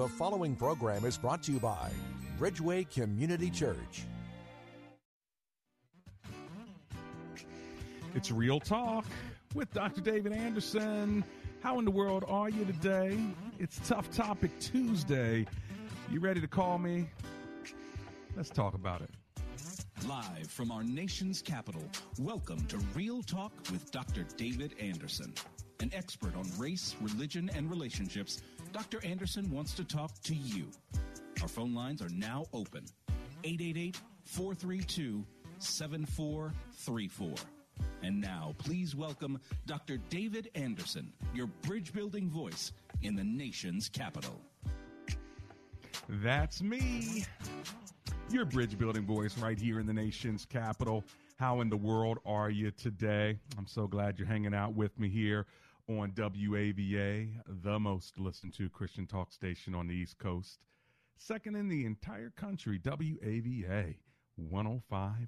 The following program is brought to you by Bridgeway Community Church. It's Real Talk with Dr. David Anderson. How in the world are you today? It's Tough Topic Tuesday. You ready to call me? Let's talk about it. Live from our nation's capital, welcome to Real Talk with Dr. David Anderson. An expert on race, religion, and relationships, Dr. Anderson wants to talk to you. Our phone lines are now open 888 432 7434. And now, please welcome Dr. David Anderson, your bridge building voice in the nation's capital. That's me, your bridge building voice right here in the nation's capital. How in the world are you today? I'm so glad you're hanging out with me here on WAVA, the most listened to Christian talk station on the East Coast. Second in the entire country, WAVA 105.1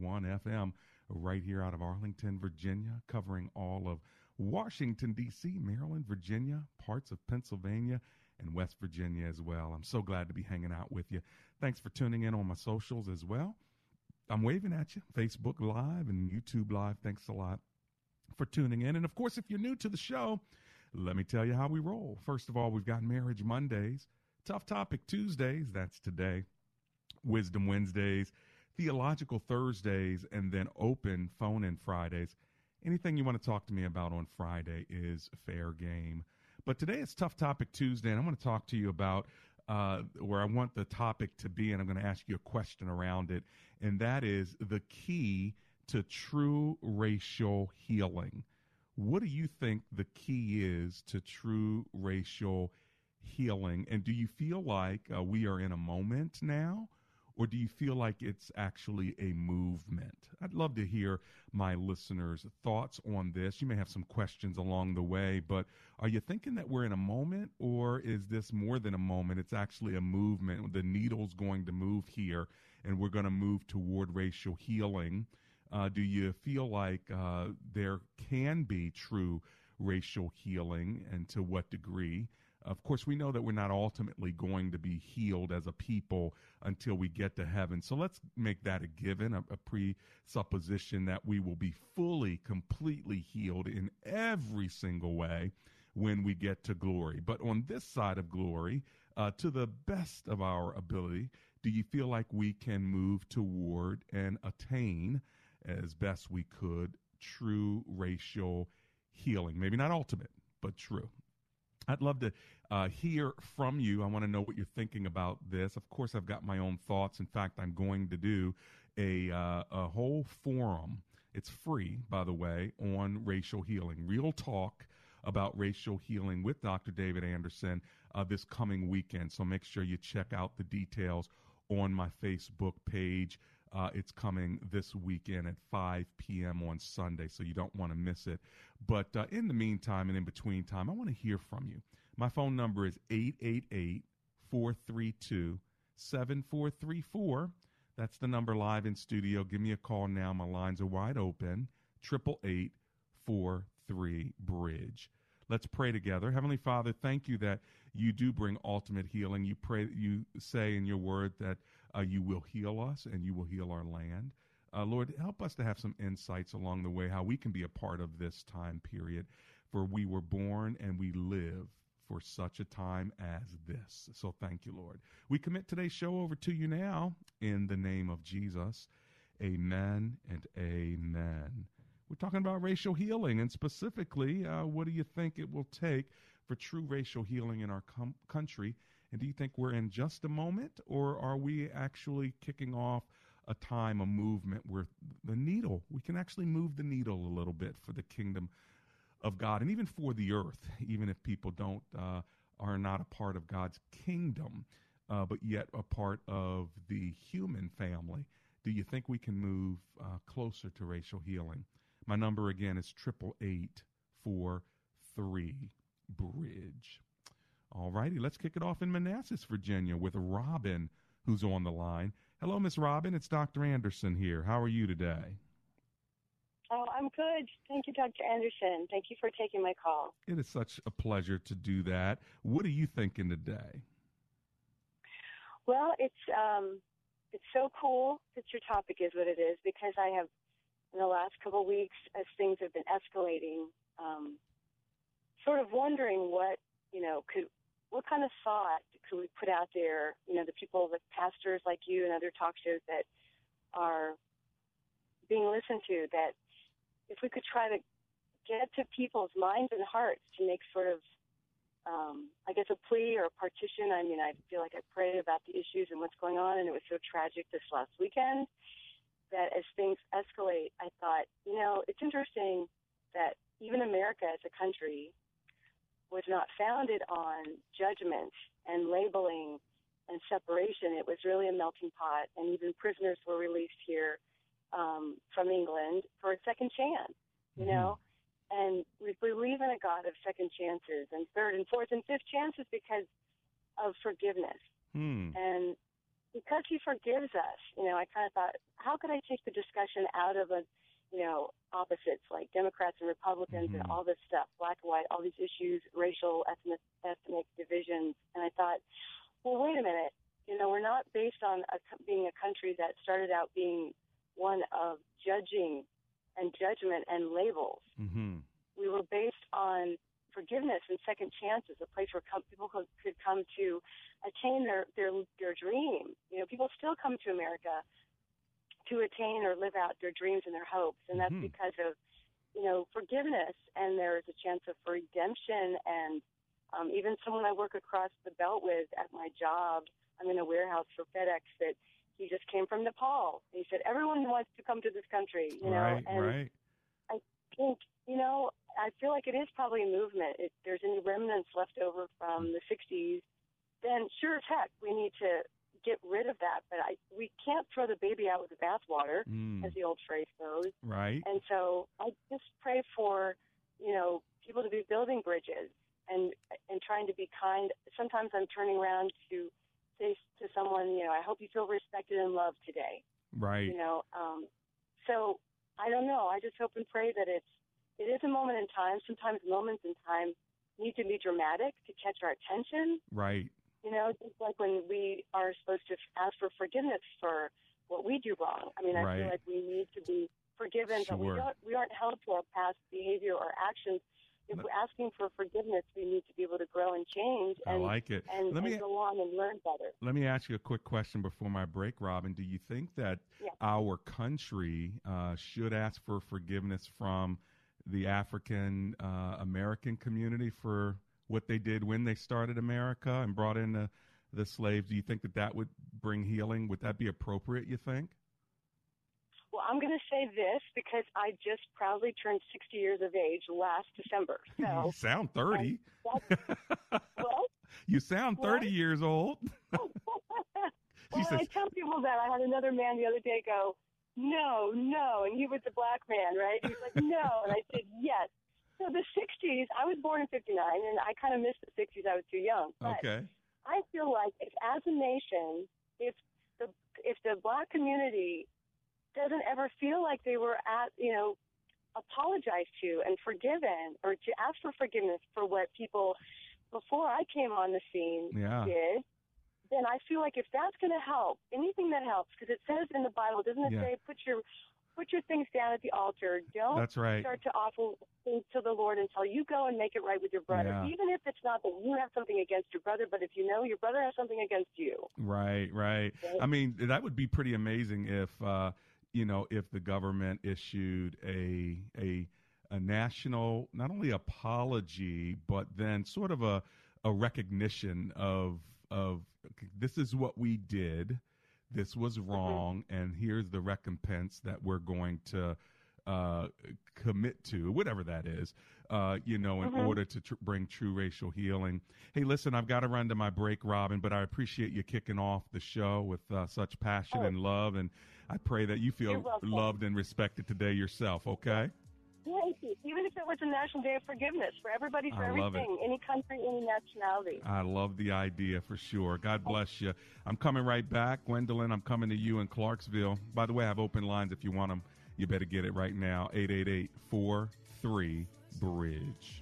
FM, right here out of Arlington, Virginia, covering all of Washington, D.C., Maryland, Virginia, parts of Pennsylvania, and West Virginia as well. I'm so glad to be hanging out with you. Thanks for tuning in on my socials as well. I'm waving at you, Facebook Live and YouTube Live. Thanks a lot for tuning in. And of course, if you're new to the show, let me tell you how we roll. First of all, we've got Marriage Mondays, Tough Topic Tuesdays, that's today, Wisdom Wednesdays, Theological Thursdays, and then Open Phone In Fridays. Anything you want to talk to me about on Friday is fair game. But today it's Tough Topic Tuesday, and I'm going to talk to you about uh, where I want the topic to be, and I'm going to ask you a question around it, and that is the key to true racial healing. What do you think the key is to true racial healing? And do you feel like uh, we are in a moment now? Or do you feel like it's actually a movement? I'd love to hear my listeners' thoughts on this. You may have some questions along the way, but are you thinking that we're in a moment, or is this more than a moment? It's actually a movement. The needle's going to move here, and we're going to move toward racial healing. Uh, do you feel like uh, there can be true racial healing, and to what degree? Of course, we know that we're not ultimately going to be healed as a people until we get to heaven. So let's make that a given, a, a presupposition that we will be fully, completely healed in every single way when we get to glory. But on this side of glory, uh, to the best of our ability, do you feel like we can move toward and attain as best we could true racial healing? Maybe not ultimate, but true. I'd love to uh, hear from you. I want to know what you're thinking about this. Of course, I've got my own thoughts. In fact, I'm going to do a uh, a whole forum. It's free, by the way, on racial healing. Real talk about racial healing with Dr. David Anderson uh, this coming weekend. So make sure you check out the details on my Facebook page. Uh, it's coming this weekend at 5 p.m. on Sunday, so you don't want to miss it. But uh, in the meantime and in between time, I want to hear from you. My phone number is 888 432 7434. That's the number live in studio. Give me a call now. My lines are wide open. 888 43 Bridge. Let's pray together. Heavenly Father, thank you that you do bring ultimate healing. You pray you say in your word that uh, you will heal us and you will heal our land. Uh, Lord, help us to have some insights along the way how we can be a part of this time period. For we were born and we live for such a time as this. So thank you, Lord. We commit today's show over to you now in the name of Jesus. Amen and amen. We're talking about racial healing, and specifically, uh, what do you think it will take for true racial healing in our com- country? And do you think we're in just a moment, or are we actually kicking off a time, a movement where the needle, we can actually move the needle a little bit for the kingdom of God and even for the earth, even if people don't uh, are not a part of God's kingdom, uh, but yet a part of the human family. Do you think we can move uh, closer to racial healing? My number again is triple eight four three bridge. All righty, let's kick it off in Manassas, Virginia, with Robin, who's on the line. Hello, Miss Robin. It's Dr. Anderson here. How are you today? Oh, I'm good. Thank you, Dr. Anderson. Thank you for taking my call. It is such a pleasure to do that. What are you thinking today? Well, it's um, it's so cool that your topic is what it is because I have, in the last couple of weeks, as things have been escalating, um, sort of wondering what you know could what kind of thought could we put out there? You know, the people, the pastors like you and other talk shows that are being listened to. That if we could try to get to people's minds and hearts to make sort of, um, I guess, a plea or a partition. I mean, I feel like I prayed about the issues and what's going on, and it was so tragic this last weekend that as things escalate, I thought, you know, it's interesting that even America as a country was not founded on judgment and labeling and separation. It was really a melting pot, and even prisoners were released here um, from England for a second chance. You mm-hmm. know, and we believe in a God of second chances and third and fourth and fifth chances because of forgiveness. Hmm. And because He forgives us, you know, I kind of thought, how could I take the discussion out of a you know, opposites like Democrats and Republicans mm-hmm. and all this stuff, black and white, all these issues, racial, ethnic, ethnic divisions. And I thought, well, wait a minute. You know, we're not based on a, being a country that started out being one of judging and judgment and labels. Mm-hmm. We were based on forgiveness and second chances, a place where com- people could, could come to attain their, their their dream. You know, people still come to America to attain or live out their dreams and their hopes. And that's mm-hmm. because of, you know, forgiveness. And there is a chance of redemption. And um, even someone I work across the belt with at my job, I'm in a warehouse for FedEx that he just came from Nepal. He said, everyone wants to come to this country, you know. Right, and right. I think, you know, I feel like it is probably a movement. If there's any remnants left over from the 60s, then sure as heck, we need to get rid of that. But I, we can't throw the baby out with the bathwater, mm. as the old phrase goes. Right. And so I just pray for, you know, people to be building bridges and and trying to be kind. Sometimes I'm turning around to say to someone, you know, I hope you feel respected and loved today. Right. You know, um, so I don't know. I just hope and pray that it's it is a moment in time. Sometimes moments in time need to be dramatic to catch our attention. Right. You know, just like when we are supposed to ask for forgiveness for what we do wrong. I mean, I right. feel like we need to be forgiven, sure. but we don't. We aren't held to our past behavior or actions. If we're asking for forgiveness, we need to be able to grow and change. And, I like it. And, let and me, go on and learn better. Let me ask you a quick question before my break, Robin. Do you think that yeah. our country uh, should ask for forgiveness from the African uh, American community for what they did when they started America and brought in the, the slaves. Do you think that that would bring healing? Would that be appropriate, you think? Well, I'm going to say this because I just proudly turned 60 years of age last December. So you sound 30. well, you sound 30 what? years old. well, says, I tell people that I had another man the other day go, no, no, and he was a black man, right? He was like, no, and I said, yes. So the 60s, I was born in 59, and I kind of missed the 60s. I was too young. But okay. I feel like if, as a nation, if the if the black community doesn't ever feel like they were at, you know, apologized to and forgiven, or to ask for forgiveness for what people before I came on the scene yeah. did, then I feel like if that's going to help, anything that helps, because it says in the Bible, doesn't it yeah. say, put your put your things down at the altar. Don't That's right. start to offer things to the Lord until you go and make it right with your brother. Yeah. Even if it's not that you have something against your brother, but if you know your brother has something against you. Right, right. Okay. I mean, that would be pretty amazing if uh, you know, if the government issued a a a national not only apology but then sort of a a recognition of of this is what we did this was wrong, mm-hmm. and here's the recompense that we're going to uh, commit to, whatever that is, uh, you know, in mm-hmm. order to tr- bring true racial healing. Hey, listen, I've got to run to my break, Robin, but I appreciate you kicking off the show with uh, such passion oh. and love. And I pray that you feel loved and respected today yourself, okay? Even if it was a National Day of Forgiveness for everybody, for I everything, any country, any nationality. I love the idea for sure. God bless you. I'm coming right back. Gwendolyn, I'm coming to you in Clarksville. By the way, I have open lines if you want them. You better get it right now. 888 43 Bridge.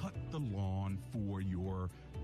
cut the lawn for your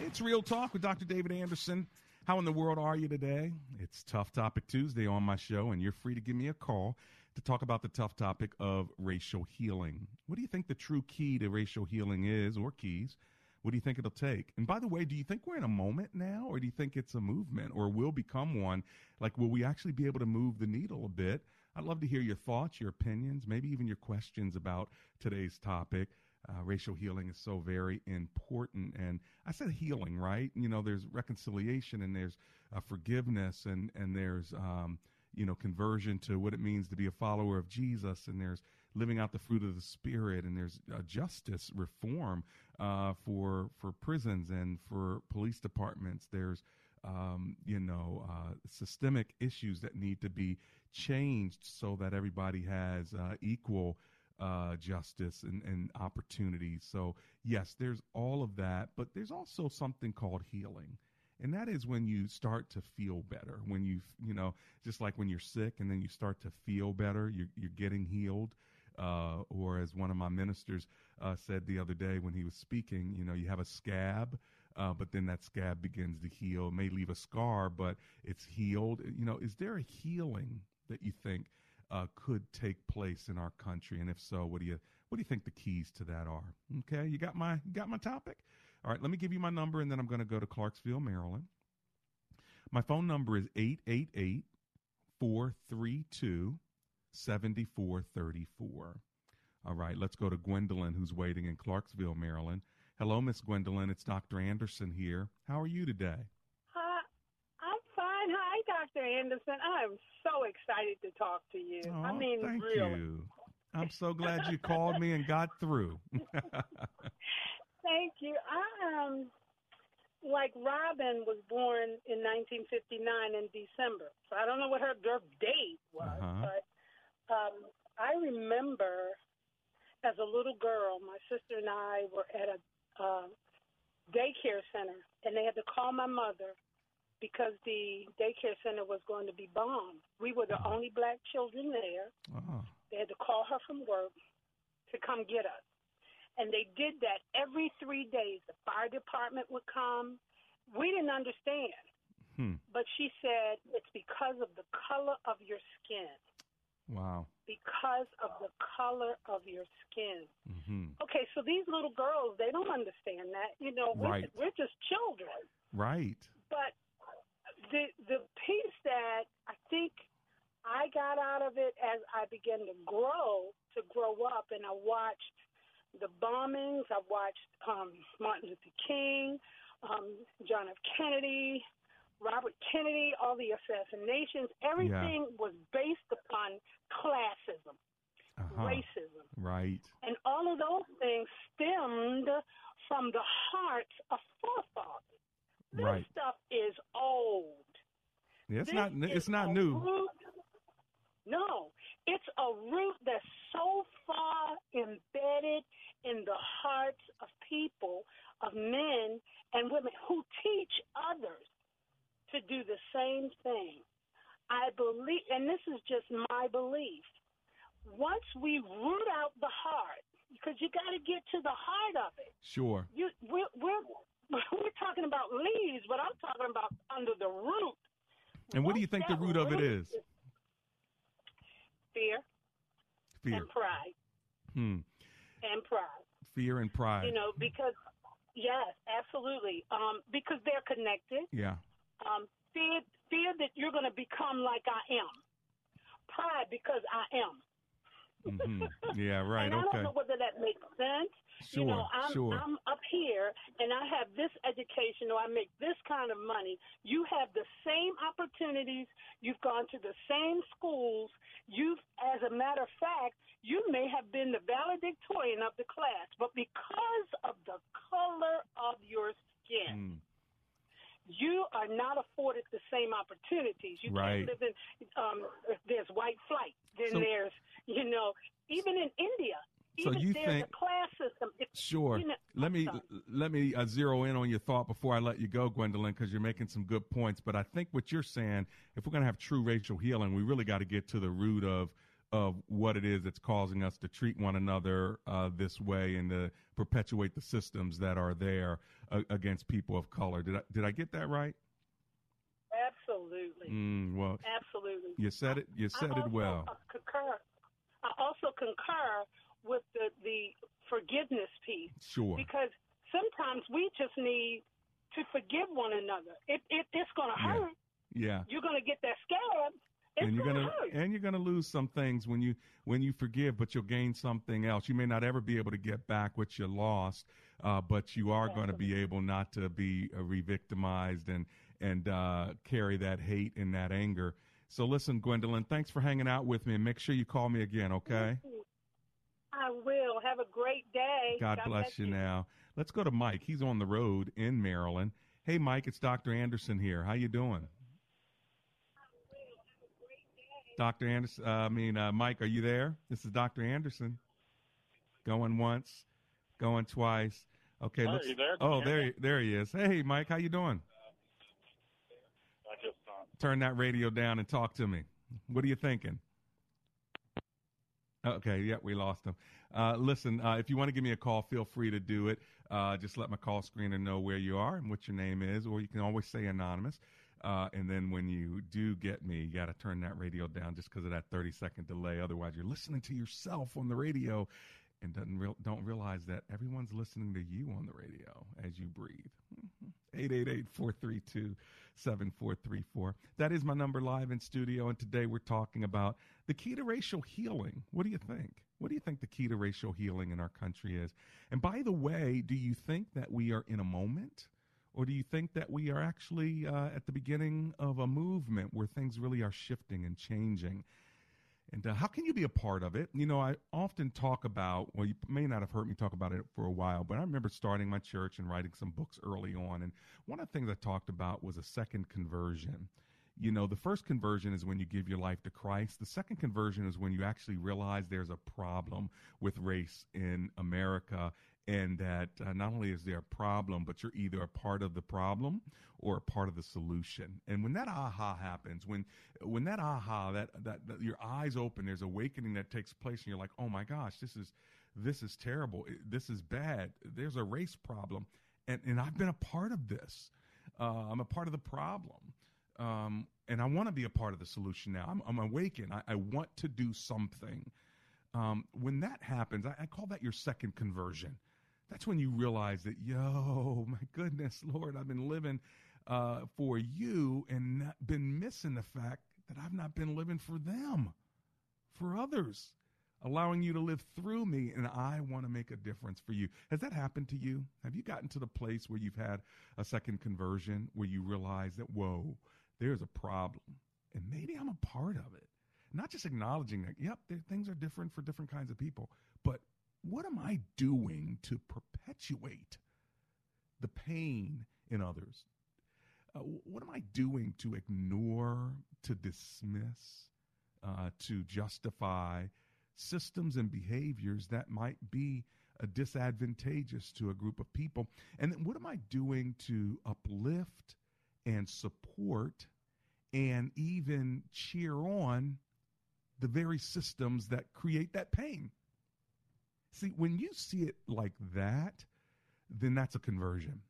It's Real Talk with Dr. David Anderson. How in the world are you today? It's Tough Topic Tuesday on my show, and you're free to give me a call to talk about the tough topic of racial healing. What do you think the true key to racial healing is, or keys? What do you think it'll take? And by the way, do you think we're in a moment now, or do you think it's a movement, or will become one? Like, will we actually be able to move the needle a bit? I'd love to hear your thoughts, your opinions, maybe even your questions about today's topic. Uh, racial healing is so very important. And I said healing, right? You know, there's reconciliation and there's uh, forgiveness and, and there's um, you know, conversion to what it means to be a follower of Jesus, and there's living out the fruit of the Spirit, and there's uh, justice reform uh, for for prisons and for police departments. There's um, you know uh, systemic issues that need to be changed so that everybody has uh, equal. Uh, justice and, and opportunities. So, yes, there's all of that, but there's also something called healing and that is when you start to feel better when you you know just like when you're sick and then you start to feel better you're, you're getting healed uh, or as one of my ministers uh, said the other day when he was speaking you know you have a scab uh, but then that scab begins to heal. It may leave a scar, but it's healed. You know, is there a healing that you think uh, could take place in our country? And if so, what do you what do you think the keys to that are? Okay, you got my you got my topic. All right, let me give you my number, and then I'm going to go to Clarksville, Maryland. My phone number is 888 432 7434. All right, let's go to Gwendolyn, who's waiting in Clarksville, Maryland. Hello, Miss Gwendolyn. It's Dr. Anderson here. How are you today? Hi, I'm fine. Hi, Dr. Anderson. I'm so excited to talk to you. Oh, I mean, thank really. you. I'm so glad you called me and got through. Thank you. I um like Robin was born in 1959 in December, so I don't know what her birth date was, Uh-huh. but um, I remember as a little girl, my sister and I were at a uh, daycare center, and they had to call my mother because the daycare center was going to be bombed. We were the only black children there. oh, They had to call her from work to come get us. And they did that every three days. The fire department would come. We didn't understand. hmm. But she said, it's because of the color of your skin. Wow. Because of the color of your skin. hmm Okay, so these little girls, they don't understand that. You know, we're, Right. we're just children. Right. But the the piece that I think I got out of it as I began to grow, to grow up, and I watched the bombings. I watched um, Martin Luther King, um, John F. Kennedy, Robert Kennedy, all the assassinations. Everything was based upon classism, Uh-huh. racism. Right. And all of those things stemmed from the hearts of forefathers. This Right. stuff is old. Yeah, it's This not it's not new. root- no, it's a root that's so far embedded in the hearts of people, of men and women who teach others to do the same thing. I believe, and this is just my belief. Once we root out the heart, because you got to get to the heart of it. Sure. You, we're, we're we're talking about leaves, but I'm talking about under the root. And what do you think the that root of it is? Fear Fear. and pride Hmm. and pride. Fear and pride. You know, because yes, absolutely. Um, because they're connected. yeah. Um, fear, fear that you're going to become like I am. Pride because I am. Hmm Yeah, right. and I Okay. don't know whether that makes sense. Sure, you know, I'm, sure. I'm up here and I have this education or I make this kind of money. You have the same opportunities. You've gone to the same schools. You've, as a matter of fact, you may have been the valedictorian of the class, but because of the color of your skin, Mm. you are not afforded the same opportunities. You Right. can't live in. Um, there's white flight. Then So- there's, you know, even in India. So even you there's think- a class system. If, Sure. you know- let me sorry. let me uh, zero in on your thought before I let you go, Gwendolyn, because you're making some good points. But I think what you're saying, if we're going to have true racial healing, we really got to get to the root of of what it is that's causing us to treat one another uh, this way and to perpetuate the systems that are there uh, against people of color. Did I did I get that right? Absolutely. Mm, well, Absolutely. you said it. You said it well. concur. I also concur with the the forgiveness piece Sure. because sometimes we just need to forgive one another. It, it it's going to hurt. Yeah. You're going to get that scab. It's and you're gonna, and you're gonna lose some things when you when you forgive, but you'll gain something else. You may not ever be able to get back what you lost, uh, but you are going to be able not to be uh, re-victimized and and uh, carry that hate and that anger. So listen, Gwendolyn, thanks for hanging out with me, and make sure you call me again, okay? I will. Have a great day. God bless you. Now let's go to Mike. He's on the road in Maryland. Hey, Mike, it's Dr. Anderson here. How you doing? Dr. Anderson, uh, I mean, uh, Mike, are you there? This is Dr. Anderson. Going once, going twice. Okay, Hi, let's. you there? Oh, there, there he is. Hey, Mike, how you doing? Turn that radio down and talk to me. What are you thinking? Okay, yeah, we lost him. Uh, listen, uh, if you want to give me a call, feel free to do it. Uh, just let my call screener know where you are and what your name is, or you can always say anonymous. Uh, and then when you do get me, you got to turn that radio down just because of that 30 second delay. Otherwise, you're listening to yourself on the radio and doesn't don't realize that everyone's listening to you on the radio as you breathe. 888 432 7434. That is my number live in studio. And today we're talking about the key to racial healing. What do you think? What do you think the key to racial healing in our country is? And by the way, do you think that we are in a moment? Or do you think that we are actually uh, at the beginning of a movement where things really are shifting and changing? And uh, how can you be a part of it? You know, I often talk about, well, you may not have heard me talk about it for a while, but I remember starting my church and writing some books early on. And one of the things I talked about was a second conversion. You know, the first conversion is when you give your life to Christ. The second conversion is when you actually realize there's a problem with race in America and that uh, not only is there a problem, but you're either a part of the problem or a part of the solution. And when that aha happens, when when that aha, that, that, that your eyes open, there's awakening that takes place, and you're like, oh my gosh, this is this is terrible, this is bad. There's a race problem, and and I've been a part of this. Uh, I'm a part of the problem. Um, and I want to be a part of the solution now. I'm, I'm awakened. I, I want to do something. Um, when that happens, I, I call that your second conversion that's when you realize that, yo, my goodness, Lord, I've been living uh, for you and not been missing the fact that I've not been living for them, for others, allowing you to live through me, and I want to make a difference for you. Has that happened to you? Have you gotten to the place where you've had a second conversion where you realize that, whoa, there's a problem, and maybe I'm a part of it? Not just acknowledging that, yep, things are different for different kinds of people, what am I doing to perpetuate the pain in others? Uh, what am I doing to ignore, to dismiss, uh, to justify systems and behaviors that might be uh, disadvantageous to a group of people? And what am I doing to uplift and support and even cheer on the very systems that create that pain? See, when you see it like that, then that's a conversion.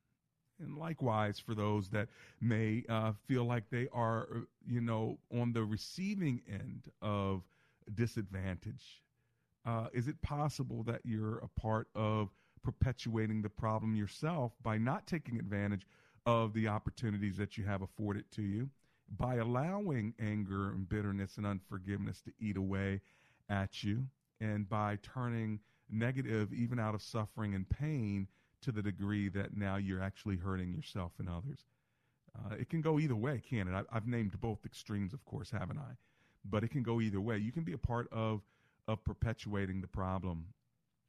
And likewise, for those that may uh, feel like they are, you know, on the receiving end of disadvantage, uh, is it possible that you're a part of perpetuating the problem yourself by not taking advantage of the opportunities that you have afforded to you, by allowing anger and bitterness and unforgiveness to eat away at you, and by turning negative, even out of suffering and pain, to the degree that now you're actually hurting yourself and others. Uh, it can go either way, can it? I, I've named both extremes, of course, haven't I? But it can go either way. You can be a part of of perpetuating the problem.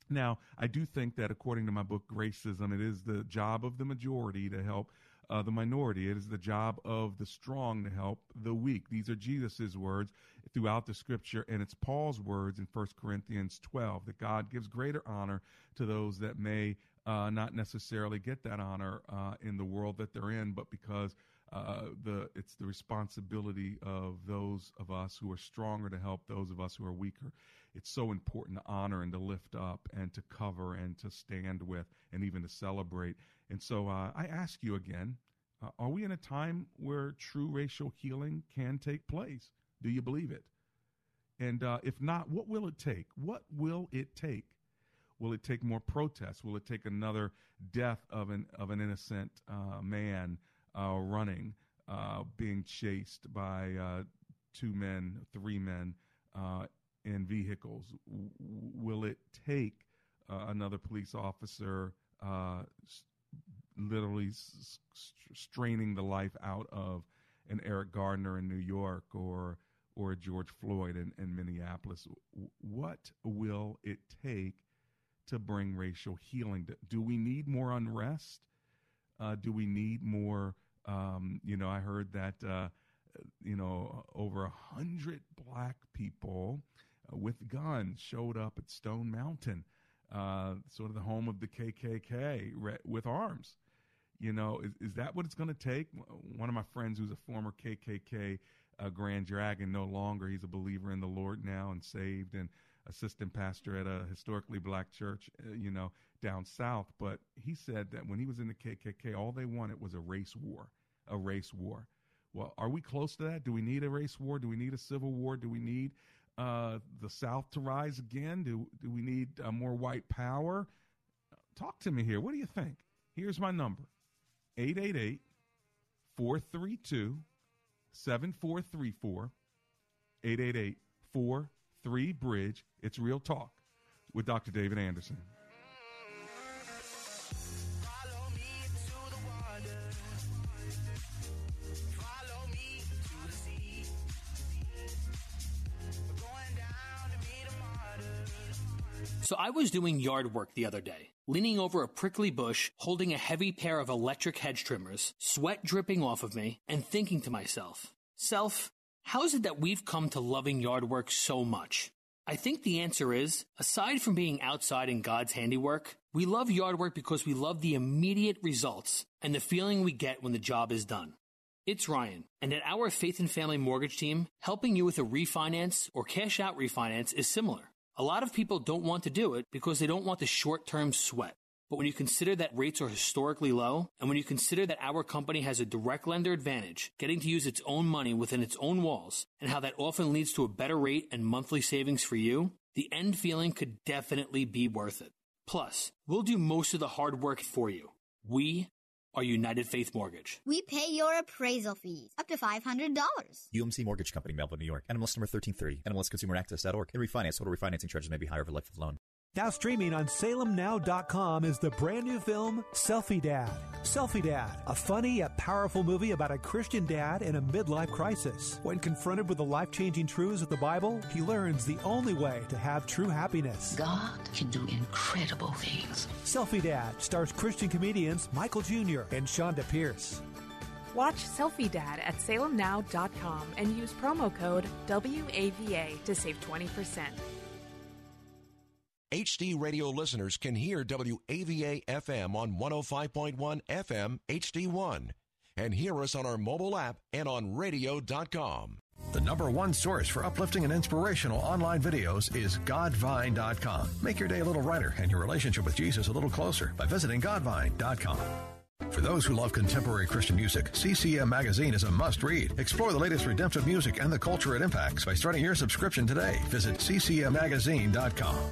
Now, I do think that according to my book, Gracism, it is the job of the majority to help uh, the minority. It is the job of the strong to help the weak. These are Jesus' words throughout the scripture, and it's Paul's words in 1 Corinthians 12 that God gives greater honor to those that may uh, not necessarily get that honor uh, in the world that they're in, but because uh, the it's the responsibility of those of us who are stronger to help those of us who are weaker. It's so important to honor and to lift up and to cover and to stand with and even to celebrate. And so uh, I ask you again uh, are we in a time where true racial healing can take place? Do you believe it? And uh, if not, what will it take? What will it take? Will it take more protests? Will it take another death of an of an innocent uh, man uh, running, uh, being chased by uh, two men, three men in vehicles? W- will it take another police officer literally s- straining the life out of an Eric Gardner in New York or or George Floyd in, in Minneapolis. What will it take to bring racial healing? Do we need more unrest? Uh, do we need more? Um, you know, I heard that uh, you know over a hundred black people uh, with guns showed up at Stone Mountain, uh, sort of the home of the KKK, re- with arms. You know, is, is that what it's going to take? One of my friends who's a former KKK uh, Grand Dragon, no longer, he's a believer in the Lord now and saved and assistant pastor at a historically black church, uh, you know, down south. But he said that when he was in the KKK, all they wanted was a race war, a race war. Well, are we close to that? Do we need a race war? Do we need a civil war? Do we need uh, the South to rise again? Do do we need uh, more white power? Talk to me here. What do you think? Here's my number 888 432 7434. 888 43 Bridge. It's Real Talk with Dr. David Anderson. I was doing yard work the other day, leaning over a prickly bush, holding a heavy pair of electric hedge trimmers, sweat dripping off of me, and thinking to myself, Self, how is it that we've come to loving yard work so much? I think the answer is, aside from being outside in God's handiwork, we love yard work because we love the immediate results and the feeling we get when the job is done. It's Ryan, and at our Faith and Family Mortgage team, helping you with a refinance or cash out refinance is similar. A lot of people don't want to do it because they don't want the short term sweat. But when you consider that rates are historically low, and when you consider that our company has a direct lender advantage, getting to use its own money within its own walls, and how that often leads to a better rate and monthly savings for you, the end feeling could definitely be worth it. Plus, we'll do most of the hard work for you. We are United Faith Mortgage. We pay your appraisal fees up to $500. UMC Mortgage Company, Melville, New York. NMLS number 1330. NMLSConsumerAccess.org. And refinance. Total refinancing charges may be higher for life of loan. Now streaming on salemnow.com is the brand new film Selfie Dad. Selfie Dad, a funny yet powerful movie about a Christian dad in a midlife crisis. When confronted with the life-changing truths of the Bible, he learns the only way to have true happiness. God can do incredible things. Selfie Dad stars Christian comedians Michael Jr. and Chonda Pierce. Watch Selfie Dad at salemnow.com and use promo code WAVA to save 20%. HD radio listeners can hear WAVA FM on 105.1 FM HD1 and hear us on our mobile app and on radio.com. The number one source for uplifting and inspirational online videos is Godvine.com. Make your day a little brighter and your relationship with Jesus a little closer by visiting Godvine.com. For those who love contemporary Christian music, CCM Magazine is a must read. Explore the latest redemptive music and the culture it impacts by starting your subscription today. Visit ccmmagazine.com.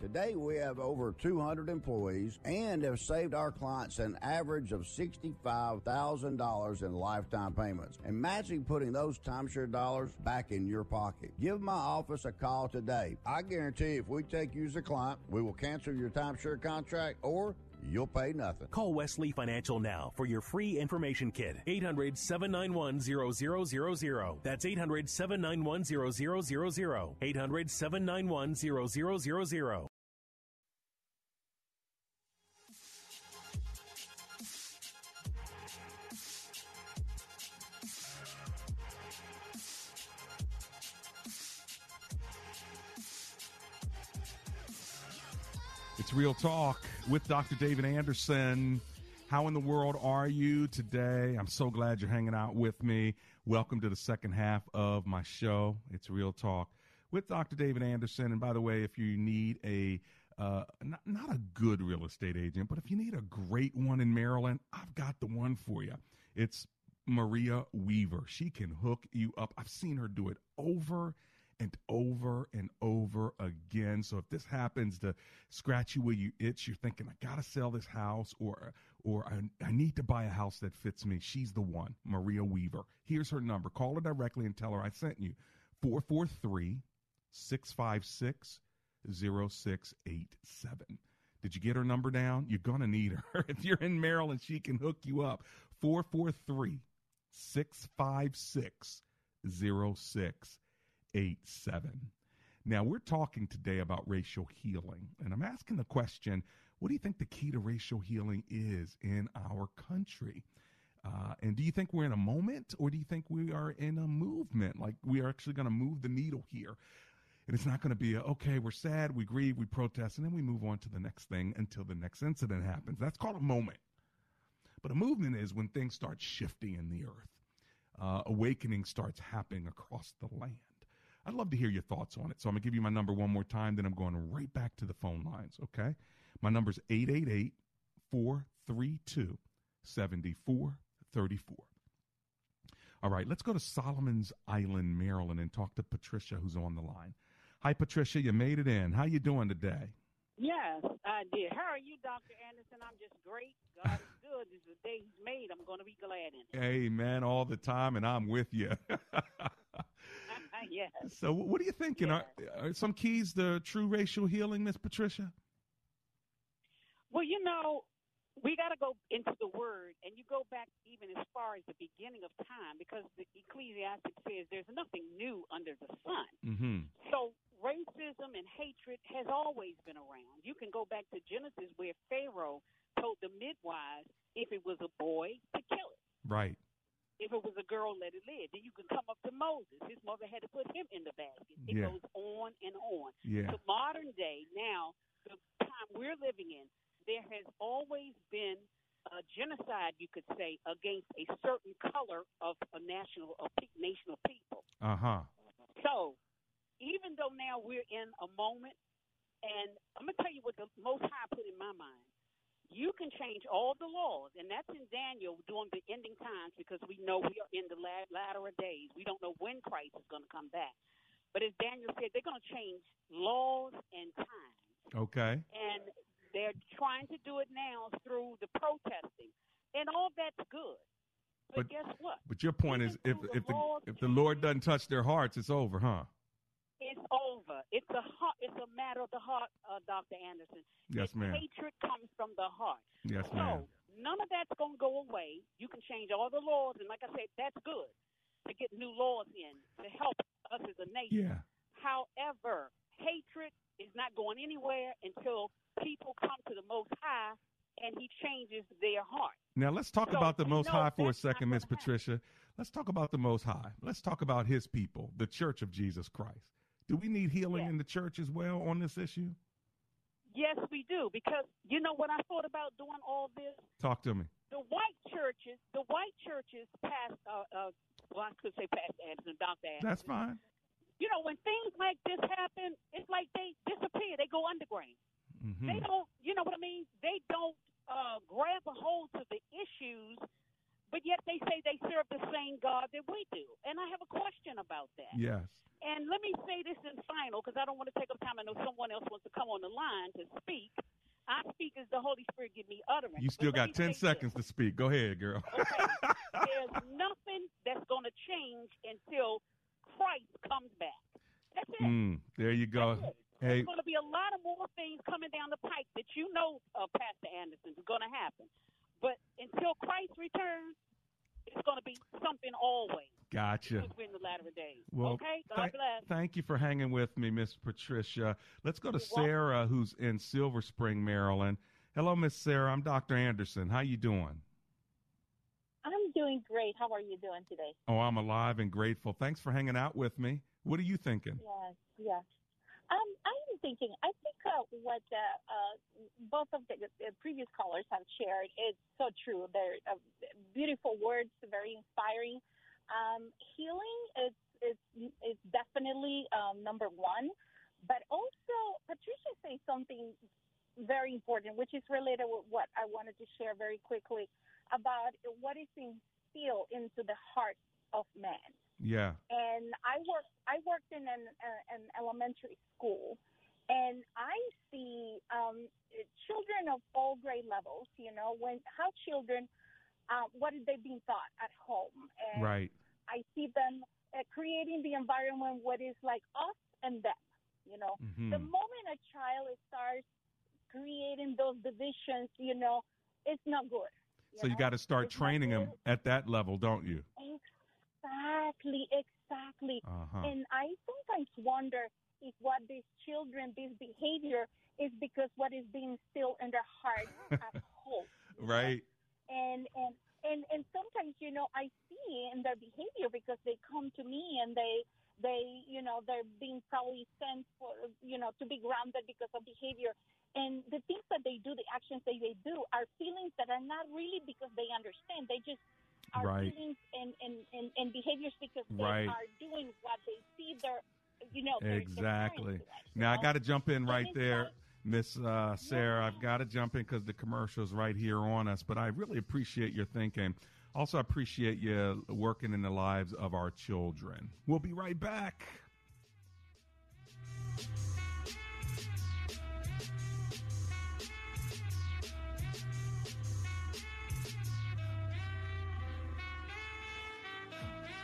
Today, we have over 200 employees and have saved our clients an average of $65,000 in lifetime payments. Imagine putting those timeshare dollars back in your pocket. Give my office a call today. I guarantee if we take you as a client, we will cancel your timeshare contract or You'll pay nothing. Call Wesley Financial now for your free information kit. 800 791 0000. That's 800 791 0000. 800 791 0000. It's Real Talk with Dr. David Anderson. How in the world are you today? I'm so glad you're hanging out with me. Welcome to the second half of my show. It's Real Talk with Dr. David Anderson. And by the way, if you need a uh, not, not a good real estate agent, but if you need a great one in Maryland, I've got the one for you. It's Maria Weaver. She can hook you up. I've seen her do it over and over and over again. So if this happens to scratch you where you itch, you're thinking, I gotta sell this house or or I, I need to buy a house that fits me. She's the one, Maria Weaver. Here's her number. Call her directly and tell her I sent you. 443 656 0687. Did you get her number down? You're going to need her. if you're in Maryland, she can hook you up. 443 656 0687. Now, we're talking today about racial healing, and I'm asking the question what do you think the key to racial healing is in our country? Uh, and do you think we're in a moment or do you think we are in a movement? Like we are actually going to move the needle here. And it's not going to be a, okay, we're sad, we grieve, we protest, and then we move on to the next thing until the next incident happens. That's called a moment. But a movement is when things start shifting in the earth, uh, awakening starts happening across the land. I'd love to hear your thoughts on it. So I'm going to give you my number one more time, then I'm going right back to the phone lines, okay? My number is 888 432 7434. All right, let's go to Solomon's Island, Maryland, and talk to Patricia, who's on the line. Hi, Patricia. You made it in. How you doing today? Yes, I did. How are you, Dr. Anderson? I'm just great. God is good. This is the day He's made. I'm going to be glad in it. Amen. All the time, and I'm with you. yes. So, what are you thinking? Are, are some keys to true racial healing, Miss Patricia? Well, you know, we got to go into the word, and you go back even as far as the beginning of time, because the Ecclesiastic says there's nothing new under the sun. Mm-hmm. So racism and hatred has always been around. You can go back to Genesis, where Pharaoh told the midwives if it was a boy to kill it. Right. If it was a girl, let it live. Then you can come up to Moses. His mother had to put him in the basket. It Yeah. goes on and on. Yeah. To modern day, now, the time we're living in, there has always been a genocide, you could say, against a certain color of a national, a pe- nation of people. Uh huh. So, even though now we're in a moment, and I'm gonna tell you what the Most High put in my mind. You can change all the laws, and that's in Daniel during the ending times because we know we are in the latter days. We don't know when Christ is going to come back. But as Daniel said, they're going to change laws and times. Okay. And they're trying to do it now through the protesting. And all that's good. But, But- guess what? But your point is, if if the if the Lord doesn't touch their hearts, it's over, huh? It's over. It's a heart, it's a matter of the heart, uh, Dr. Anderson. Yes, ma'am. Hatred comes from the heart. Yes, so ma'am. none of that's going to go away. You can change all the laws, and like I said, that's good to get new laws in to help us as a nation. Yeah. However, hatred is not going anywhere until people come to the Most High and He changes their heart. Now let's talk So, about the Most no, High for a second, Miss Patricia. Let's talk about the Most High. Let's talk about His people, the Church of Jesus Christ. Do we need healing in the church as well on this issue? Yes, we do. Because you know what I thought about doing all this? Talk to me. the white churches, the white churches past, uh, uh, well, I could say past Anderson, Dr. Anderson. That's fine. You know, when things like this happen, it's like they disappear. They go underground. Mhm. They don't, you know what I mean? They don't uh, grab a hold to the issues, but yet they say they serve the same God that we do. And I have a question about that. Yes. And let me say this in final because I don't want to take up time. I know someone else wants to come on the line to speak. I speak as the Holy Spirit give me utterance. You still got 10 say seconds to speak. Go ahead, girl. there's nothing that's going to change until Christ comes back. That's it. Mm, there you go. Hey, There's going to be a lot of more things coming down the pike that you know, uh, Pastor Anderson, is going to happen. But until Christ returns, it's going to be something always. gotcha. Because we're in the latter days. Well, okay? God thank- bless. Thank you for hanging with me, Miss Patricia. Let's go to Sarah, who's in Silver Spring, Maryland. Hello, Miss Sarah. I'm Dr. Anderson. How you doing? I'm doing great. How are you doing today? Oh, I'm alive and grateful. Thanks for hanging out with me. What are you thinking? Yes, yes. Um, I'm thinking. I think uh, what uh, uh, both of the, the previous callers have shared is so true. They're uh, beautiful words, very inspiring. Um, healing is is is definitely um, number one, but also Patricia says something very important, which is related with what I wanted to share very quickly about what is instilled into the heart of man Yeah. and I work I worked in an, uh, an elementary school, and I see um, children of all grade levels. You know, when how children, uh, what are they being taught at home? And Right. I see them uh, creating the environment what is like us and them. You know, Mhm. the moment a child starts creating those divisions, you know, it's not good. So you got to start training them at that level, don't you? Exactly, exactly. Uh-huh. And I sometimes wonder if what these children, this behavior is because what is being still in their heart at home. Right. And and and and sometimes you know I see in their behavior because they come to me and they they you know they're being probably sent for you know to be grounded because of behavior and the things that they do the actions that they do are feelings that are not really because they understand they just Right. feelings and, and, and, and behaviors because Right. they are doing what they see their you know their Exactly. Now I got to jump in right there, Miss uh, Sarah. I've got to jump in because the commercial's right here on us. But I really appreciate your thinking. Also, I appreciate you working in the lives of our children. We'll be right back.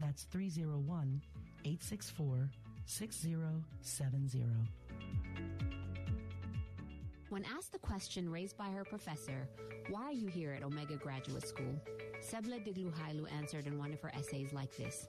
That's 301 864 6070. When asked the question raised by her professor, why are you here at Omega Graduate School? Sebla Digluhailu answered in one of her essays like this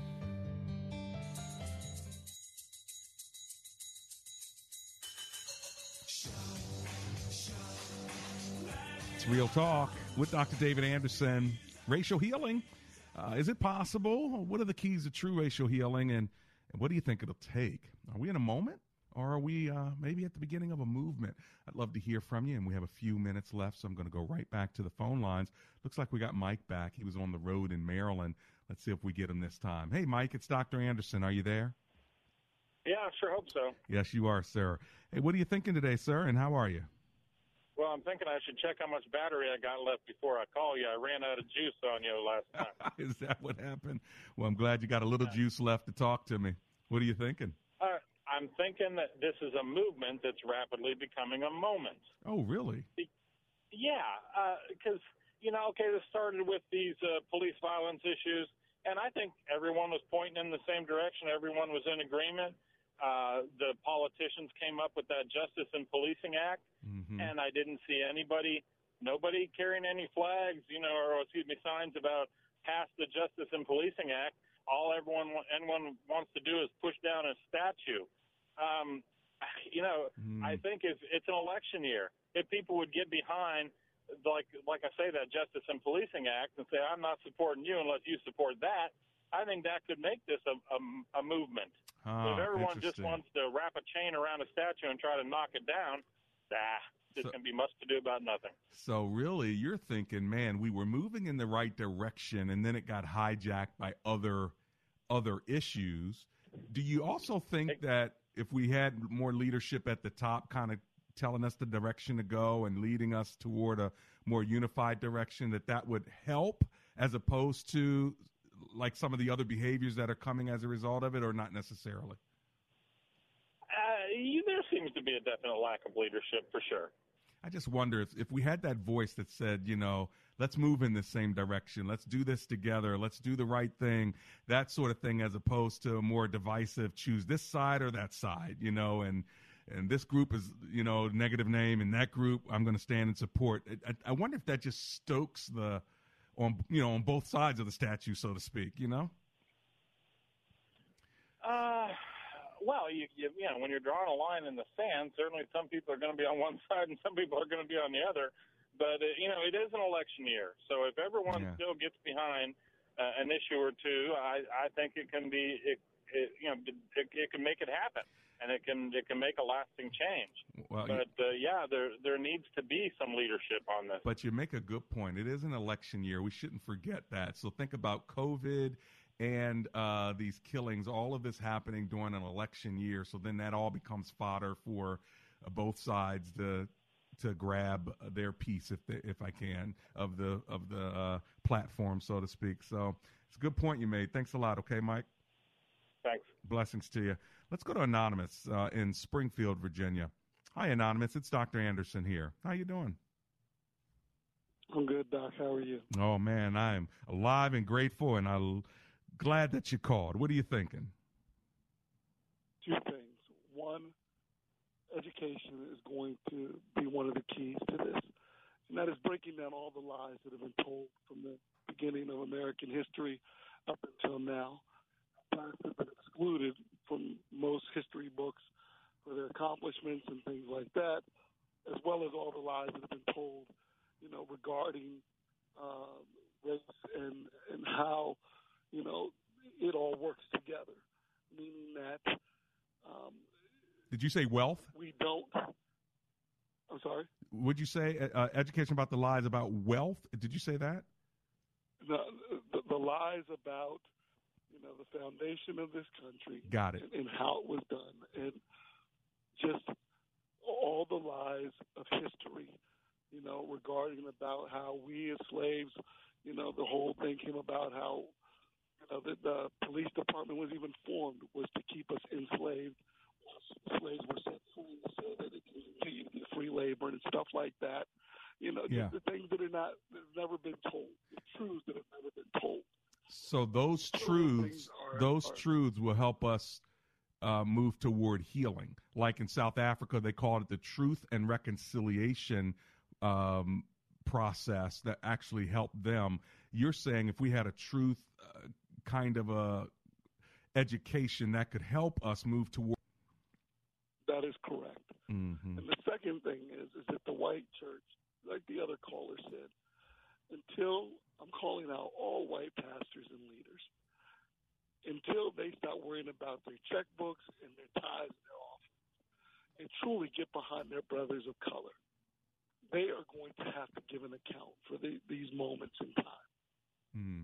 It's Real Talk with Dr. David Anderson. Racial healing. Uh, is it possible? What are the keys to true racial healing? And, and what do you think it'll take? Are we in a moment? Or are we uh, maybe at the beginning of a movement? I'd love to hear from you, and we have a few minutes left, so I'm going to go right back to the phone lines. Looks like we got Mike back. He was on the road in Maryland. Let's see if we get him this time. Hey, Mike, it's Dr. Anderson. Are you there? Yeah, I sure hope so. Yes, you are, sir. Hey, what are you thinking today, sir, and how are you? Well, I'm thinking I should check how much battery I got left before I call you. I ran out of juice on you last time. Is that what happened? Well, I'm glad you got a little juice left to talk to me. What are you thinking? uh, I'm thinking that this is a movement that's rapidly becoming a moment. Oh, really? Yeah, because you know, okay, this started with these uh, police violence issues, and I think everyone was pointing in the same direction. Everyone was in agreement. Uh, the politicians came up with that Justice in Policing Act, Mm-hmm. and I didn't see anybody, nobody carrying any flags, you know, or excuse me, signs about pass the Justice in Policing Act. All everyone anyone wants to do is push down a statue. Um, you know, I think if it's an election year, if people would get behind, like like I say, that Justice in Policing Act, and say, I'm not supporting you unless you support that. I think that could make this a, a, a movement. Ah, if everyone just wants to wrap a chain around a statue and try to knock it down, ah, there's going to be much to do about nothing. So really, you're thinking, man, we were moving in the right direction, and then it got hijacked by other other issues. Do you also think that if we had more leadership at the top, kind of telling us the direction to go and leading us toward a more unified direction, that that would help? as opposed to like some of the other behaviors that are coming as a result of it, or not necessarily? Uh, you, there seems to be a definite lack of leadership for sure. I just wonder if, if we had that voice that said, you know, let's move in the same direction, let's do this together, let's do the right thing, that sort of thing, as opposed to a more divisive, choose this side or that side, you know, and and this group is, you know, negative name, and that group I'm going to stand and support. I, I wonder if that just stokes the on you know on both sides of the statue, so to speak, you know. Uh, well, you, you you know when you're drawing a line in the sand, certainly some people are going to be on one side and some people are going to be on the other. But uh, you know it is an election year, so if everyone Yeah. still gets behind uh, an issue or two, I I think it can be it, it you know it, it can make it happen. And it can it can make a lasting change, Well, you- but uh, yeah, there there needs to be some leadership on this. But you make a good point. It is an election year. We shouldn't forget that. So think about COVID and uh, these killings, all of this happening during an election year. So then that all becomes fodder for uh, both sides to to grab their piece, if they, if I can, of the of the uh, platform, so to speak. So it's a good point you made. Thanks a lot. Okay, Mike. Thanks. Blessings to you. Let's go to Anonymous uh, in Springfield, Virginia. Hi, Anonymous. It's Dr. Anderson here. How you doing? I'm good, Doc. How are you? Oh man, I am alive and grateful, and I'm glad that you called. What are you thinking? Two things. One, education is going to be one of the keys to this, and that is breaking down all the lies that have been told from the beginning of American history up until now. Blacks have been excluded from most history books for their accomplishments and things like that, as well as all the lies that have been told, you know, regarding um, race and and how, you know, it all works together. Meaning that um, Did you say wealth? we don't. I'm sorry. Would you say uh, uh, education about the lies about wealth? Did you say that? The, the, the lies about you know the foundation of this country. Got it. And, and how it was done, and just all the lies of history. You know, regarding about how we as slaves, you know, the whole thing came about how you know the, the police department was even formed was to keep us enslaved. Slaves were set free, so that it continue to be free labor and stuff like that. You know, Yeah. the things that are not that have never been told, the truths that have never been told. So those truths, those truths will help us uh, move toward healing. Like in South Africa, they called it the truth and reconciliation um, process that actually helped them. You're saying if we had a truth uh, kind of a education that could help us move toward. That is correct. Mhm. And the second thing is, is that the white church, like the other caller said, until I'm calling out all white pastors and leaders, until they start worrying about their checkbooks and their tithes and their offerings, and truly get behind their brothers of color, they are going to have to give an account for the, these moments in time. Hmm.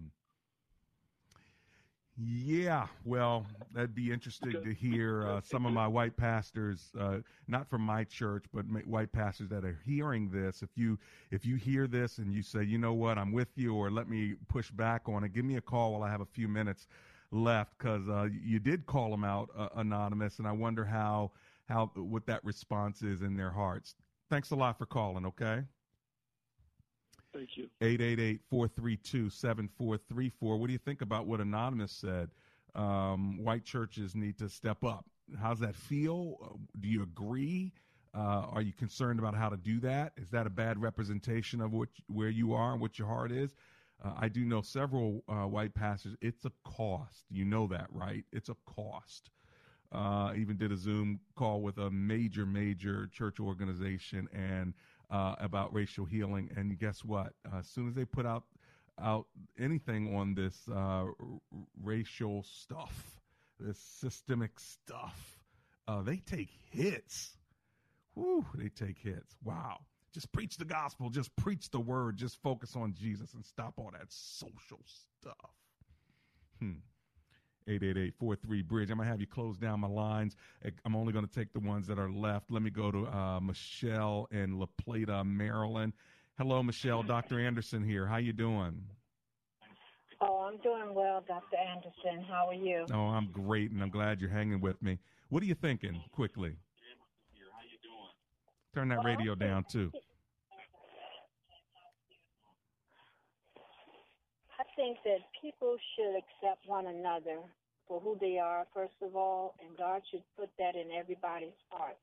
Yeah, well, that'd be interesting to hear uh, some of my white pastors, uh, not from my church, but white pastors that are hearing this. If you if you hear this and you say, you know what, I'm with you, or let me push back on it, give me a call while I have a few minutes left because uh, you did call them out uh, anonymous, and I wonder how how what that response is in their hearts. Thanks a lot for calling. Okay. Thank you. 888-432-7434. What do you think about what Anonymous said? Um, white churches need to step up. How's that feel? Do you agree? Uh, are you concerned about how to do that? Is that a bad representation of what where you are and what your heart is? Uh, I do know several uh, white pastors. It's a cost. You know that, right? It's a cost. Uh, even did a Zoom call with a major, major church organization and uh, about racial healing. And guess what? Uh, as soon as they put out out anything on this uh, r- racial stuff, this systemic stuff, uh, they take hits. Whew, they take hits. Wow. Just preach the gospel. Just preach the word. Just focus on Jesus and stop all that social stuff. Hmm. 888-43-BRIDGE. I'm going to have you close down my lines. I'm only going to take the ones that are left. Let me go to uh, Michelle in La Plata, Maryland. Hello, Michelle. Dr. Anderson here. How you doing? Oh, I'm doing well, Dr. Anderson. How are you? Oh, I'm great, and I'm glad you're hanging with me. What are you thinking? Quickly. Turn that radio down too. I think that people should accept one another for who they are, first of all, and God should put that in everybody's heart.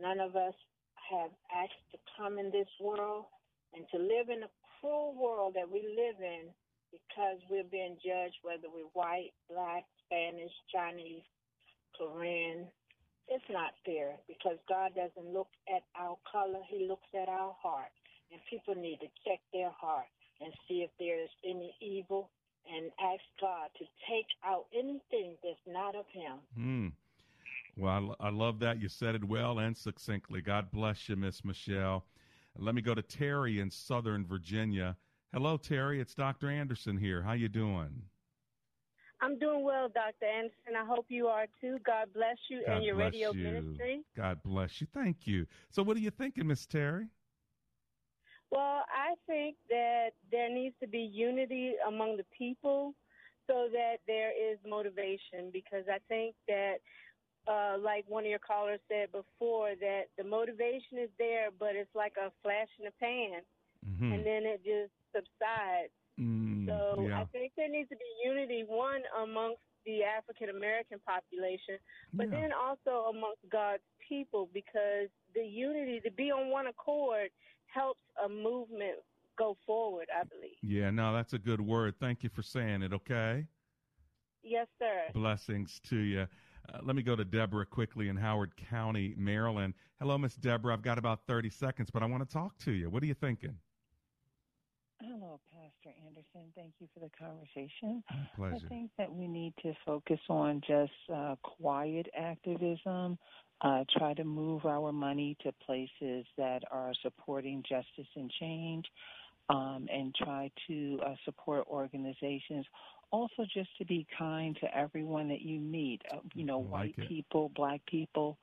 None of us have asked to come in this world and to live in a cruel world that we live in because we're being judged whether we're white, black, Spanish, Chinese, Korean. It's not fair because God doesn't look at our color, He looks at our heart. And people need to check their heart and see if there is any evil and ask God to take out anything that's not of Him. Hmm. Well, I, I love that you said it well and succinctly. God bless you, Miss Michelle. Let me go to Terry in Southern Virginia. Hello, Terry. It's Dr. Anderson here. How you doing? I'm doing well, Dr. Anderson. I hope you are too. God bless you God and your radio you. ministry. God bless you. Thank you. So, what are you thinking, Miss Terry? Well, I think that there needs to be unity among the people so that there is motivation because I think that uh, like one of your callers said before, that the motivation is there, but it's like a flash in the pan, Mhm. and then it just subsides. Mm, So yeah. I think there needs to be unity, one amongst the African American population, but Yeah. then also amongst God's people, because the unity to be on one accord helps a movement go forward. I believe. Yeah, no, that's a good word. Thank you for saying it, okay? Yes, sir. Blessings to you. Uh, let me go to Deborah quickly in Howard County, Maryland. Hello, Miss Deborah. I've got about 30 seconds, but I want to talk to you. What are you thinking? Hello, Pastor Anderson. Thank you for the conversation. pleasure. I think that we need to focus on just uh, quiet activism, uh, try to move our money to places that are supporting justice and change, um, and try to uh, support organizations. Also, just to be kind to everyone that you meet, uh, you know, white it. people, black people.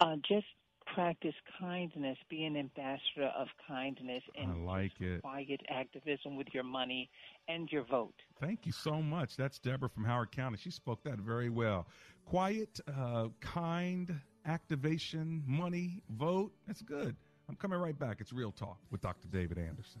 Uh, just practice kindness, be an ambassador of kindness, and I like it. quiet activism with your money and your vote. Thank you so much. That's Deborah from Howard County. She spoke that very well. Quiet, uh, kind, activation, money, vote. That's good. I'm coming right back. It's Real Talk with Dr. David Anderson.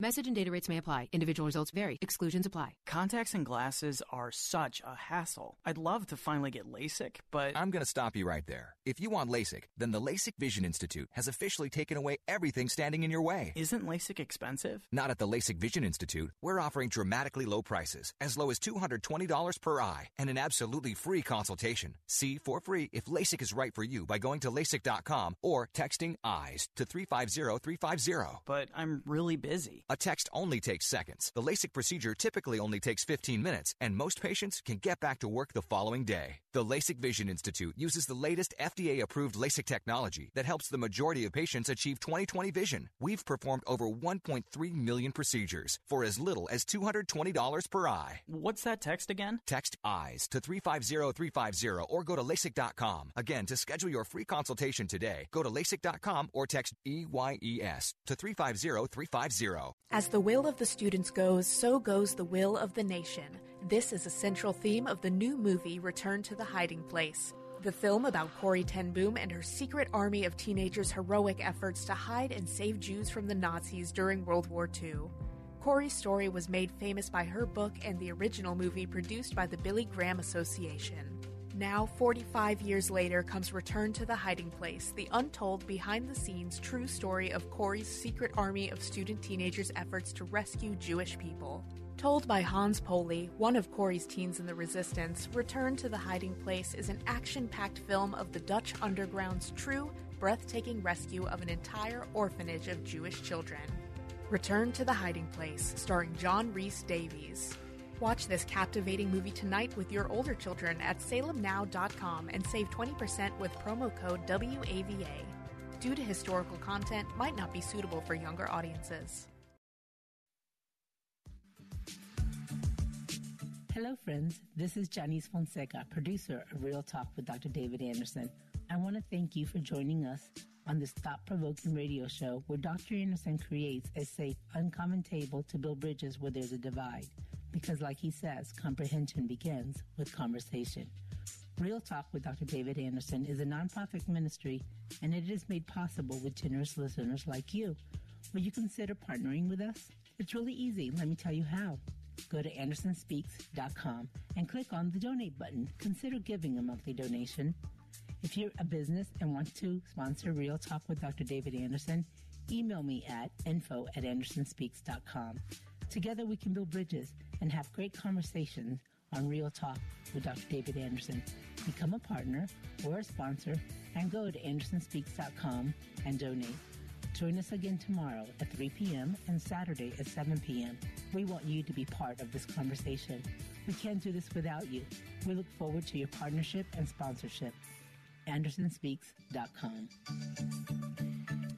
Message and data rates may apply. Individual results vary. Exclusions apply. Contacts and glasses are such a hassle. I'd love to finally get LASIK, but I'm going to stop you right there. If you want LASIK, then the LASIK Vision Institute has officially taken away everything standing in your way. isn't LASIK expensive? Not at the LASIK Vision Institute. We're offering dramatically low prices, as low as $220 per eye, and an absolutely free consultation. See for free if LASIK is right for you by going to LASIK.com or texting EYES to 350350. But I'm really busy. A text only takes seconds. The LASIK procedure typically only takes 15 minutes, and most patients can get back to work the following day. The LASIK Vision Institute uses the latest FDA approved LASIK technology that helps the majority of patients achieve 20/20 vision. We've performed over 1.3 million procedures for as little as $220 per eye. What's that text again? Text EYES to 350350 or go to LASIK.com. Again, to schedule your free consultation today, go to LASIK.com or text EYES to 350350. As the will of the students goes, so goes the will of the nation. This is a central theme of the new movie Return to the Hiding Place. the film about Corrie ten Boom and her secret army of teenagers' heroic efforts to hide and save Jews from the Nazis during World War II. Corrie's story was made famous by her book and the original movie produced by the Billy Graham Association. Now, 45 years later, comes Return to the Hiding Place, the untold, behind the scenes true story of Corrie's secret army of student teenagers' efforts to rescue Jewish people. Told by Hans Poley, one of Corrie's teens in the resistance, Return to the Hiding Place is an action packed film of the Dutch underground's true, breathtaking rescue of an entire orphanage of Jewish children. Return to the Hiding Place, starring John Rhys Davies. Watch this captivating movie tonight with your older children at salemnow.com and save 20% with promo code WAVA. Due to historical content, might not be suitable for younger audiences. Hello, friends. This is Janice Fonseca, producer of Real Talk with Dr. David Anderson. I want to thank you for joining us on this thought provoking radio show where Dr. Anderson creates a safe, uncommon table to build bridges where there's a divide because, like he says, comprehension begins with conversation. Real Talk with Dr. David Anderson is a nonprofit ministry, and it is made possible with generous listeners like you. Will you consider partnering with us? It's really easy. Let me tell you how. Go to andersonspeaks.com and click on the donate button. Consider giving a monthly donation. If you're a business and want to sponsor Real Talk with Dr. David Anderson, email me at info at andersonspeaks.com. Together we can build bridges and have great conversations on Real Talk with Dr. David Anderson. Become a partner or a sponsor and go to andersonspeaks.com and donate. Join us again tomorrow at 3 p.m. and Saturday at 7 p.m. We want you to be part of this conversation. We can't do this without you. We look forward to your partnership and sponsorship. AndersonSpeaks.com.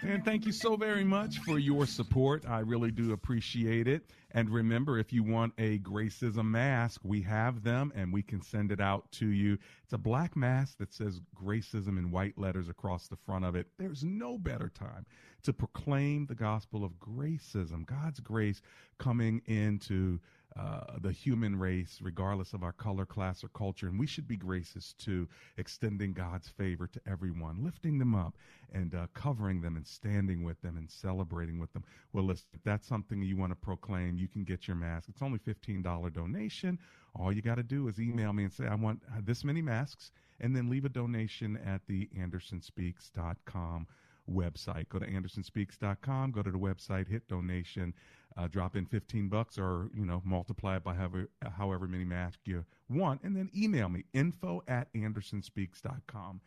And thank you so very much for your support. I really do appreciate it. And remember, if you want a Gracism mask, we have them and we can send it out to you. It's a black mask that says Gracism in white letters across the front of it. There's no better time to proclaim the gospel of Gracism, God's grace coming into uh, the human race, regardless of our color, class, or culture. And we should be gracious to extending God's favor to everyone, lifting them up and uh, covering them and standing with them and celebrating with them. Well, listen, if that's something you want to proclaim, you can get your mask. It's only $15 donation. All you got to do is email me and say, I want this many masks, and then leave a donation at the andersonspeaks.com website. Go to andersonspeaks.com, go to the website, hit donation, uh, drop in 15 bucks or, you know, multiply it by however, however many masks you want, and then email me, info at andersonspeaks.com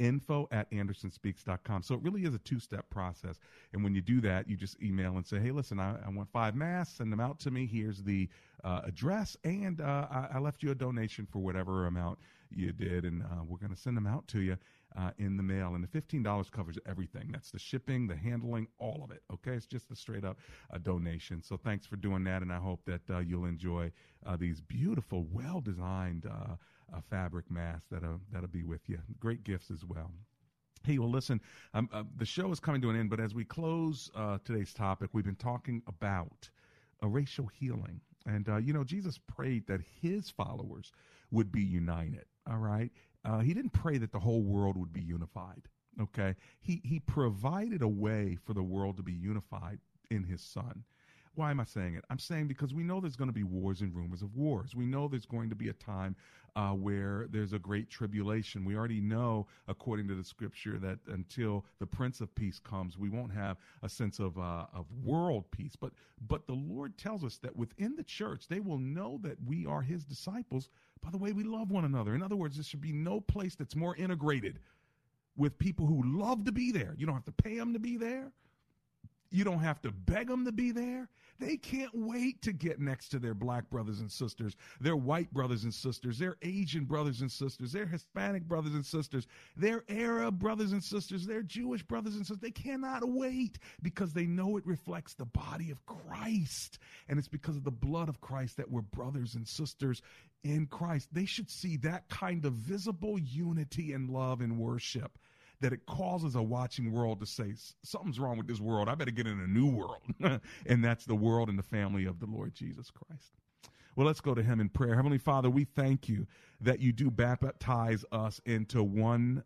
info at andersonspeaks.com. So it really is a two step process. And when you do that, you just email and say, hey, listen, I, I want five masks, send them out to me. Here's the uh, address, and uh, I, I, left you a donation for whatever amount you did, and uh, we're going to send them out to you uh, in the mail. And the $15 covers everything. That's the shipping, the handling, all of it. Okay. It's just a straight up uh, donation. So thanks for doing that. And I hope that uh, you'll enjoy uh, these beautiful, well designed uh, uh, fabric masks that'll, that'll be with you. Great gifts as well. Hey, well, listen, um, the show is coming to an end, but as we close today's topic, we've been talking about racial healing. And, you know, Jesus prayed that his followers would be united, all right? Uh, he didn't pray that the whole world would be unified. Okay, he he provided a way for the world to be unified in his Son. Why am I saying it? I'm saying because we know there's going to be wars and rumors of wars. We know there's going to be a time uh, where there's a great tribulation. We already know, according to the scripture, that until the Prince of Peace comes, we won't have a sense of uh, of world peace. But but the Lord tells us that within the church, they will know that we are His disciples by the way we love one another. In other words, there should be no place that's more integrated with people who love to be there. You don't have to pay them to be there. You don't have to beg them to be there. They can't wait to get next to their black brothers and sisters, their white brothers and sisters, their Asian brothers and sisters, their Hispanic brothers and sisters, their Arab brothers and sisters, their Jewish brothers and sisters. They cannot wait because they know it reflects the body of Christ. And it's because of the blood of Christ that we're brothers and sisters in Christ. They should see that kind of visible unity and love and worship that it causes a watching world to say, something's wrong with this world. I better get in a new world. and that's the world and the family of the Lord Jesus Christ. Well, let's go to him in prayer. Heavenly Father, we thank you that you do baptize us into one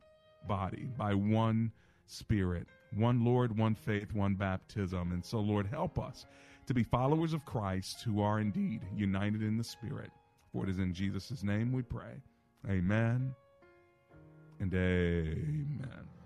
body by one spirit, one Lord, one faith, one baptism. And so, Lord, help us to be followers of Christ who are indeed united in the Spirit. For it is in Jesus' name we pray. Amen and amen.